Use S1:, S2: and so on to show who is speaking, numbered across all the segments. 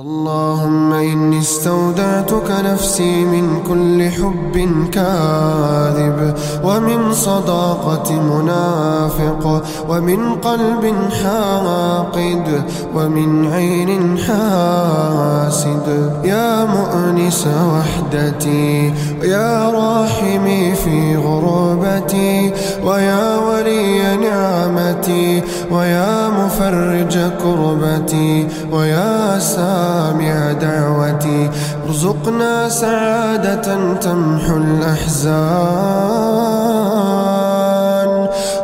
S1: اللهم إني استودعتك نفسي من كل حب كاذب ومن صداقة منافق ومن قلب حاقد ومن عين حاسد يا مؤنس وحدتي ويا راحمي في غربتي ويا ولي نعمتي ويا مفرج كربتي ويا سامع دعوتي. ارزقنا سعادة تمحو الأحزان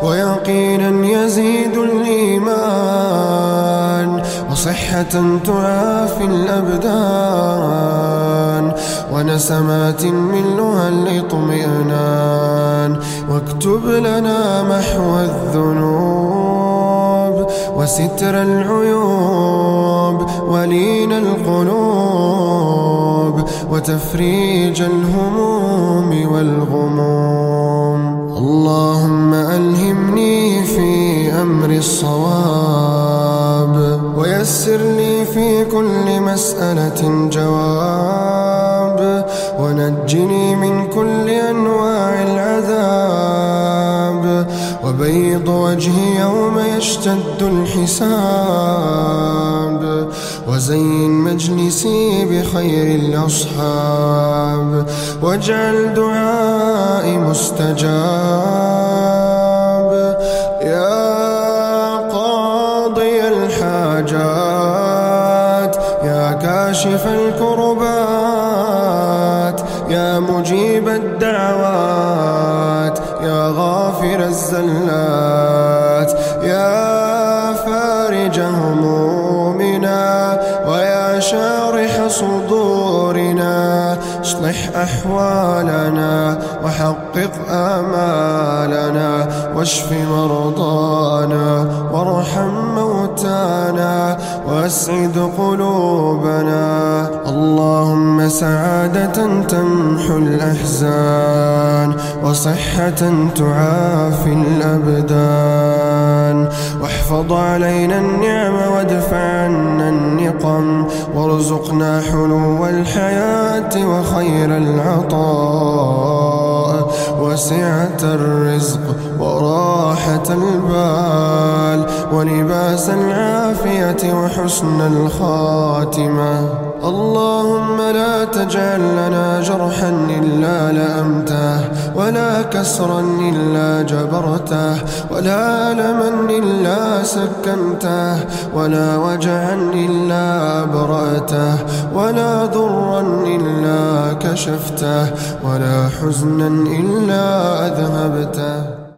S1: ويقينا يزيد الإيمان وصحة تعافي الأبدان ونسمات ملها الاطمئنان واكتب لنا محو الذنوب. وستر العيوب ولين القلوب وتفريج الهموم والغموم. اللهم ألهمني في أمر الصواب ويسر لي في كل مسألة جواب ونجني من كل أنواع العذاب وبيض وجهي يوم يشتد الحساب وزين مجلسي بخير الأصحاب واجعل دعائي مستجاب يا قاضي الحاجات يا كاشف الكربات يا مجيب الدعوات غافر الزلات. يا فارج همومنا ويا شارح صدورنا اصلح أحوالنا وحقق آمالنا واشف مرضانا وارحم موتانا واسعد قلوبنا. اللهم سعادة تمحو الأحزان. وصحة تعافي الأبدان. واحفظ علينا النعم وادفع عنا النقم. وارزقنا حلو الحياة وخير العطاء. وسعة الرزق وراحة البال. ولباس العافية وحسن الخاتمة. اللهم لا تجعل لنا جرحا إلا لأمته ولا كسرا إلا جبرته ولا ألما إلا سكنته ولا وجعا إلا أبرأته ولا ضرا إلا كشفته ولا حزنا إلا أذهبته.